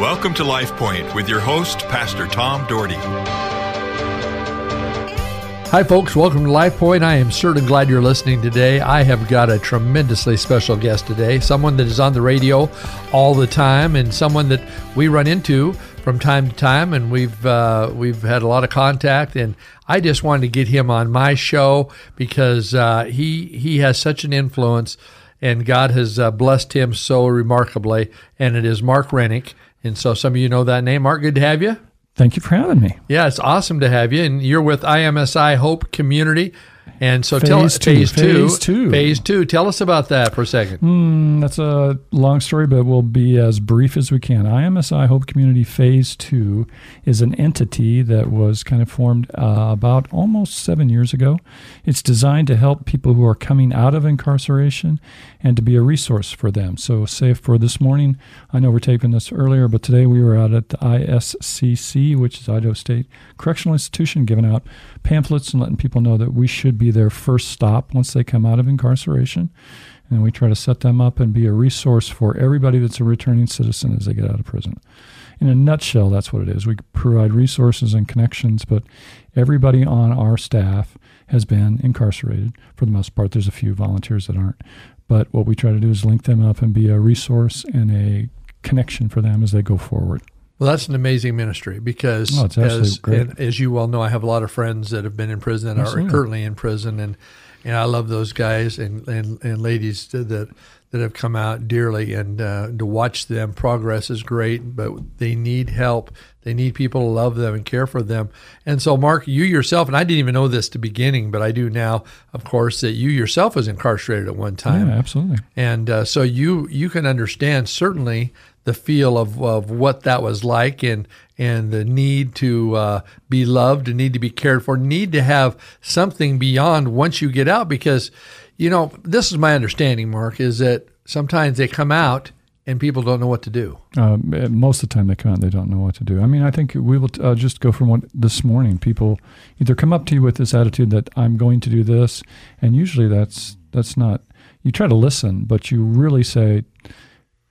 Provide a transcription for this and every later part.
Welcome to Life Point with your host, Pastor Tom Dougherty. Hi, folks. Welcome to Life Point. I am certainly glad you're listening today. I have got a tremendously special guest today, someone that is on the radio all the time, and someone that we run into from time to time, and we've uh, we've had a lot of contact. And I just wanted to get him on my show because uh, he he has such an influence, and God has uh, blessed him so remarkably. And it is Mark Renick. And so some of you know that name. Mark, good to have you. Thank you for having me. Yeah, it's awesome to have you. And you're with IMSI Hope Community. And so phase tell us phase two, phase two, phase two. Tell us about that for a second. Mm, that's a long story, but we'll be as brief as we can. IMSI Hope Community Phase Two is an entity that was kind of formed uh, about almost seven years ago. It's designed to help people who are coming out of incarceration and to be a resource for them. So, say for this morning, I know we're taping this earlier, but today we were out at the ISCC, which is Idaho State Correctional Institution, giving out pamphlets and letting people know that we should be their first stop once they come out of incarceration. And we try to set them up and be a resource for everybody that's a returning citizen as they get out of prison. In a nutshell, that's what it is. We provide resources and connections, but everybody on our staff has been incarcerated for the most part. There's a few volunteers that aren't. But what we try to do is link them up and be a resource and a connection for them as they go forward. Well, that's an amazing ministry because, oh, as, as you well know, I have a lot of friends that have been in prison and Absolutely. are currently in prison, and and I love those guys and, and, and ladies that that have come out dearly, and uh, to watch them progress is great. But they need help. They need people to love them and care for them. And so, Mark, you yourself, and I didn't even know this to beginning, but I do now, of course, that you yourself was incarcerated at one time. Yeah, absolutely. And uh, so you you can understand certainly the feel of, of what that was like and and the need to uh, be loved and need to be cared for need to have something beyond once you get out because you know this is my understanding mark is that sometimes they come out and people don't know what to do. Uh, most of the time they come out they don't know what to do. I mean i think we will uh, just go from what this morning people either come up to you with this attitude that i'm going to do this and usually that's that's not you try to listen but you really say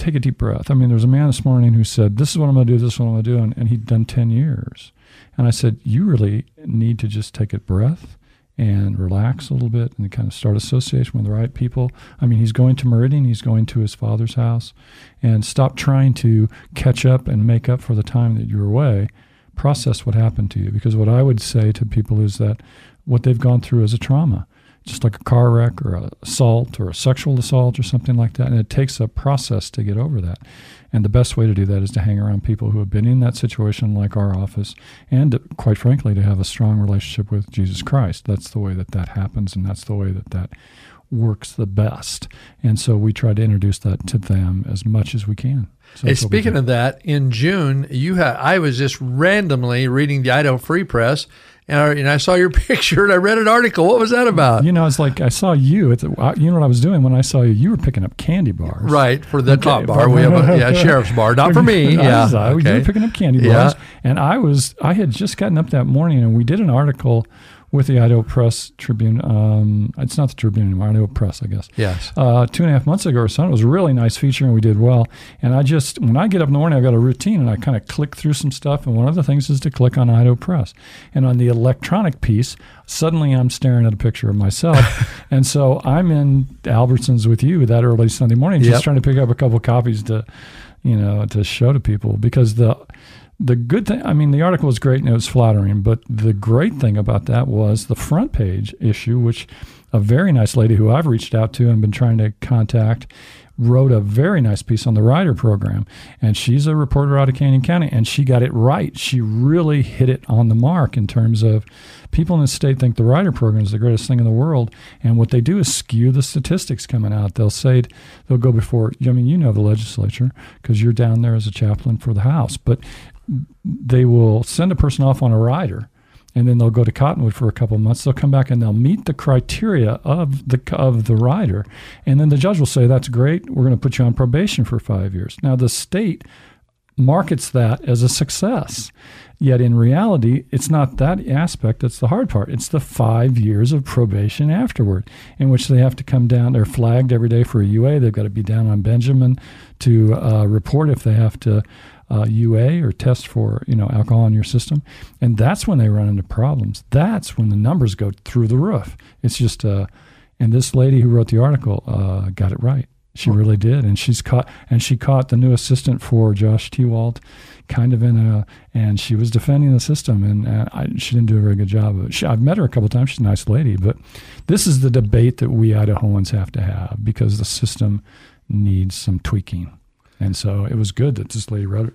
take a deep breath. I mean, there was a man this morning who said, This is what I'm going to do, this is what I'm going to do. And, and he'd done 10 years. And I said, You really need to just take a breath and relax a little bit and kind of start association with the right people. I mean, he's going to Meridian, he's going to his father's house, and stop trying to catch up and make up for the time that you're away. Process what happened to you. Because what I would say to people is that what they've gone through is a trauma just like a car wreck or a assault or a sexual assault or something like that. And it takes a process to get over that. And the best way to do that is to hang around people who have been in that situation, like our office, and quite frankly, to have a strong relationship with Jesus Christ. That's the way that that happens, and that's the way that that works the best. And so we try to introduce that to them as much as we can. So hey, speaking of that, in June, you had I was just randomly reading the Idaho Free Press, and I, and I, saw your picture and I read an article. What was that about? You know, it's like I saw you. At the, you know what I was doing when I saw you? You were picking up candy bars. Right for the okay. top bar. We have a yeah, sheriff's bar. Not for me. yeah, okay. you were picking up candy bars, yeah. and I was. I had just gotten up that morning, and we did an article with the Idaho Press Tribune. Um, it's not the Tribune anymore, Idaho Press, I guess. Yes. Uh, two and a half months ago or so. It was a really nice feature, and we did well. And I just, when I get up in the morning, I've got a routine, and I kind of click through some stuff. And one of the things is to click on Idaho Press. And on the electronic piece, suddenly I'm staring at a picture of myself. and so I'm in Albertsons with you that early Sunday morning, just yep. trying to pick up a couple copies to, you know, to show to people because the the good thing, I mean, the article was great and it was flattering, but the great thing about that was the front page issue, which a very nice lady who I've reached out to and been trying to contact wrote a very nice piece on the rider program. And she's a reporter out of Canyon County, and she got it right. She really hit it on the mark in terms of people in the state think the rider program is the greatest thing in the world. And what they do is skew the statistics coming out. They'll say, they'll go before, I mean, you know the legislature because you're down there as a chaplain for the House, but they will send a person off on a rider and then they'll go to Cottonwood for a couple months. They'll come back and they'll meet the criteria of the of the rider, and then the judge will say, "That's great. We're going to put you on probation for five years." Now, the state markets that as a success. Yet in reality, it's not that aspect that's the hard part. It's the five years of probation afterward, in which they have to come down. They're flagged every day for a UA. They've got to be down on Benjamin to uh, report if they have to uh, UA or test for you know alcohol in your system, and that's when they run into problems. That's when the numbers go through the roof. It's just, uh, and this lady who wrote the article uh, got it right. She really did, and she's caught, and she caught the new assistant for Josh Tewalt, kind of in a, and she was defending the system, and, and I, she didn't do a very good job of it. She, I've met her a couple of times; she's a nice lady, but this is the debate that we Idahoans have to have because the system needs some tweaking, and so it was good that this lady wrote it.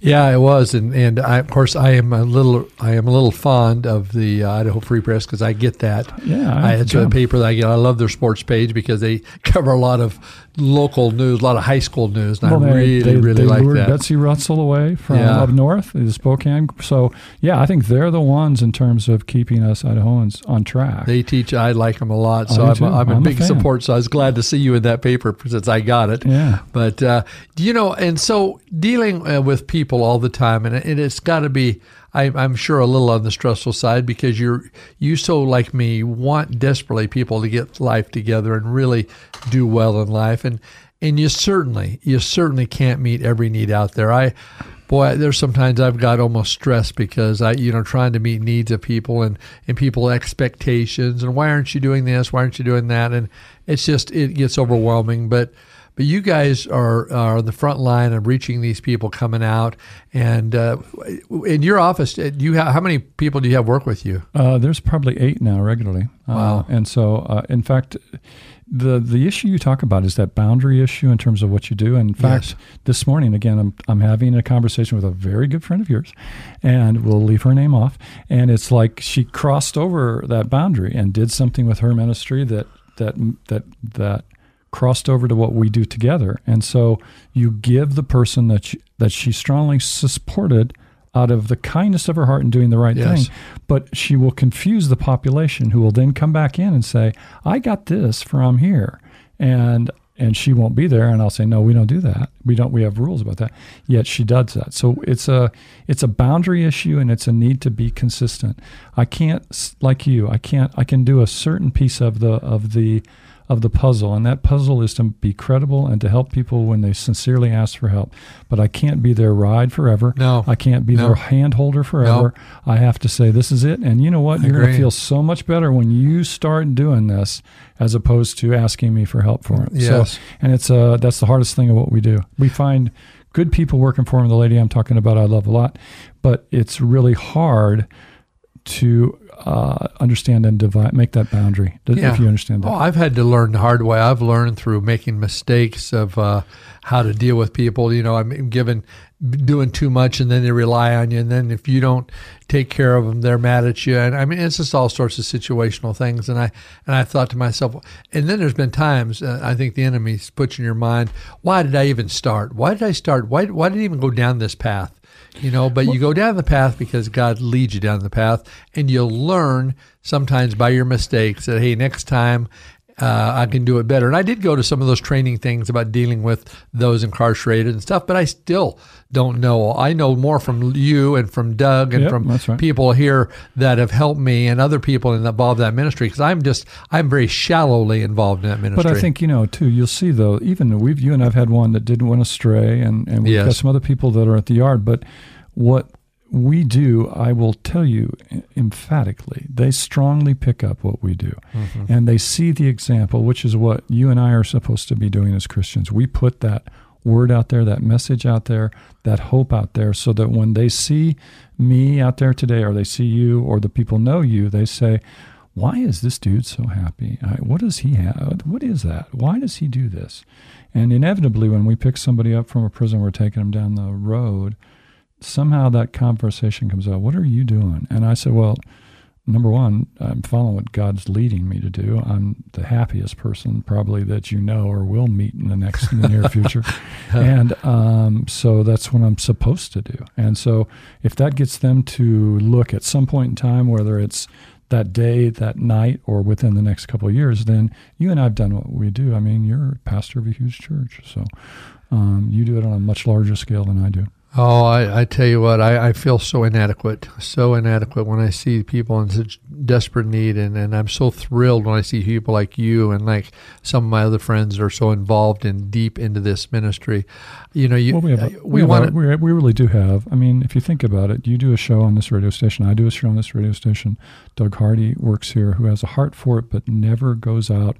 Yeah, it was, and and I, of course I am a little I am a little fond of the uh, Idaho Free Press because I get that. Yeah, I, it's a paper that I get. I love their sports page because they cover a lot of local news, a lot of high school news, and Well, I they, really they, really they like lured that. Betsy Russell away from Yeah. up north, the Spokane. So yeah, I think they're the ones in terms of keeping us Idahoans on track. They teach. I like them a lot, so I'm, too. I'm a I'm a big fan. support. So I was glad to see you in that paper since I got it. yeah. But uh, you know, and so dealing uh, with people all the time, and it, it's got to be, I, I'm sure, a little on the stressful side because you're you so like me want desperately people to get life together and really do well in life, and and you certainly you certainly can't meet every need out there. I boy, there's sometimes I've got almost stressed because I, you know, trying to meet needs of people and and people expectations and why aren't you doing this? Why aren't you doing that? And it's just it gets overwhelming. But but you guys are are on the front line of reaching these people coming out. And uh, in your office, do you have how many people do you have work with you? Uh, there's probably eight now regularly. Wow. Uh, and so, uh, in fact, the the issue you talk about is that boundary issue in terms of what you do. In fact, Yes. this morning again, I'm I'm having a conversation with a very good friend of yours, and we'll leave her name off. And it's like she crossed over that boundary and did something with her ministry that that that that crossed over to what we do together. And so you give the person that you, that she strongly supported out of the kindness of her heart in doing the right Yes. thing but she will confuse the population who will then come back in and say i got this from here. And and she won't be there. And i'll say no we don't do that. We don't we have rules about that. Yet she does that. So it's a it's a boundary issue and it's a need to be consistent. I can't like you i can't i can do a certain piece of the of the of the puzzle and that puzzle is to be credible and to help people when they sincerely ask for help but i can't be their ride forever No. i can't be No. their hand holder forever I have to say, this is it. And you know what? You're going to feel so much better when you start doing this as opposed to asking me for help for it. Yes. So, and it's uh, that's the hardest thing of what we do. We find good people working for me. The lady I'm talking about, I love a lot, but it's really hard to uh, understand and divide, make that boundary. Yeah. If you understand that. Oh, I've had to learn the hard way. I've learned through making mistakes of uh, how to deal with people. You know, I'm given doing too much, and then they rely on you, and then if you don't take care of them, they're mad at you. And I mean, it's just all sorts of situational things. And I and I thought to myself, and then there's been times uh, I think the enemy's puts in your mind, why did I even start? Why did I start? Why why did I even go down this path? You know, but you go down the path because God leads you down the path, and you'll learn sometimes by your mistakes that hey, next time uh, I can do it better. And I did go to some of those training things about dealing with those incarcerated and stuff, but I still don't know. I know more from you and from Doug and Yep, from right. people here that have helped me and other people involved in that ministry because I'm just I'm very shallowly involved in that ministry. But I think you know too. You'll see though. Even we've you and I've had one that didn't went astray, and and we've got some other people that are at the yard. But what we do, I will tell you emphatically, they strongly pick up what we do, Mm-hmm. and they see the example, which is what you and I are supposed to be doing as Christians. We put that word out there, that message out there, that hope out there, so that when they see me out there today, or they see you, or the people know you, they say, why is this dude so happy? What does he have? What is that? Why does he do this? And inevitably, when we pick somebody up from a prison, we're taking them down the road. Somehow that conversation comes out. What are you doing? And I said, well, number one, I'm following what God's leading me to do. I'm the happiest person probably that you know or will meet in the next in the near future, and um, so that's what I'm supposed to do. And so if that gets them to look at some point in time, whether it's that day, that night, or within the next couple of years, then you and I've done what we do. I mean, you're a pastor of a huge church, so um, you do it on a much larger scale than I do. Oh, I, I tell you what, I, I feel so inadequate, so inadequate when I see people in such desperate need, and, and I'm so thrilled when I see people like you and like some of my other friends that are so involved and deep into this ministry. You know, you Well, we have, uh, we, we want we, we really do have. I mean, if you think about it, you do a show on this radio station. I do a show on this radio station. Doug Hardy works here, who has a heart for it, but never goes out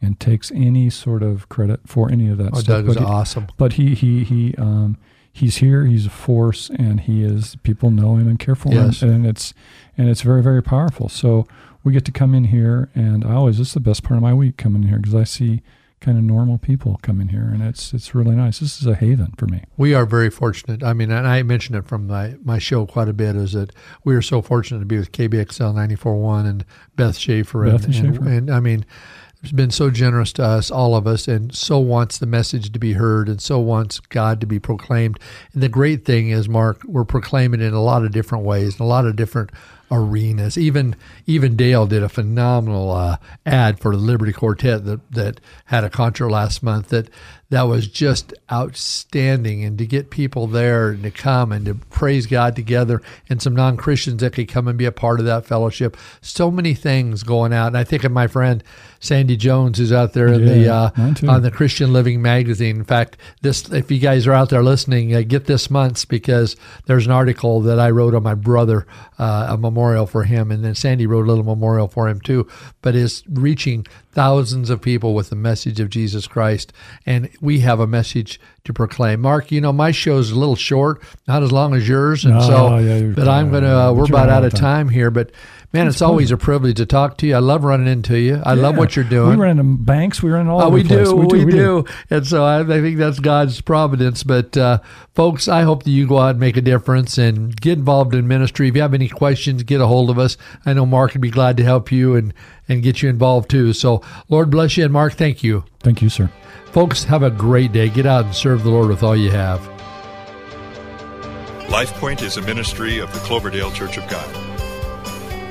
and takes any sort of credit for any of that Oh, stuff. Doug is but he, awesome. but he he he um, he's here. He's a force, and he is. People know him and care for Yes. him, and it's and it's very very powerful. So we get to come in here, and I always this is the best part of my week coming here because I see kind of normal people come in here, and it's it's really nice. This is a haven for me. We are very fortunate. I mean, and I mentioned it from my, my show quite a bit, is that we are so fortunate to be with KBXL 94.1 and Beth Schaefer. Beth and, and and, and, I mean, has been so generous to us, all of us, and so wants the message to be heard and so wants God to be proclaimed. And the great thing is, Mark, we're proclaiming in a lot of different ways, in a lot of different arenas. Even even Dale did a phenomenal uh, ad for the Liberty Quartet that that had a concert last month that that was just outstanding. And to get people there and to come and to praise God together, and some non Christians that could come and be a part of that fellowship. So many things going out. And I think of my friend Sandy Jones, who's out there in the uh, on the Christian Living magazine. In fact, this if you guys are out there listening, uh, get this month's because there's an article that I wrote on my brother, uh, a memorial for him, and then Sandy wrote a little memorial for him too. But is reaching thousands of people with the message of Jesus Christ, and we have a message to proclaim. Mark, you know my show's a little short, not as long as yours, and No, so, yeah, but I'm gonna. Uh, we're about out of time here, but. Man, it's, always a privilege to talk to you. I love running into you. I love what you're doing. We run into banks. We run all Oh, over we the place. do, we, do, and so I, I think that's God's providence. But uh, folks, I hope that you go out and make a difference and get involved in ministry. If you have any questions, get a hold of us. I know Mark would be glad to help you and and get you involved too. So Lord bless you, and Mark, thank you, Thank you, sir. folks. Have a great day. Get out and serve the Lord with all you have. LifePoint is a ministry of the Cloverdale Church of God.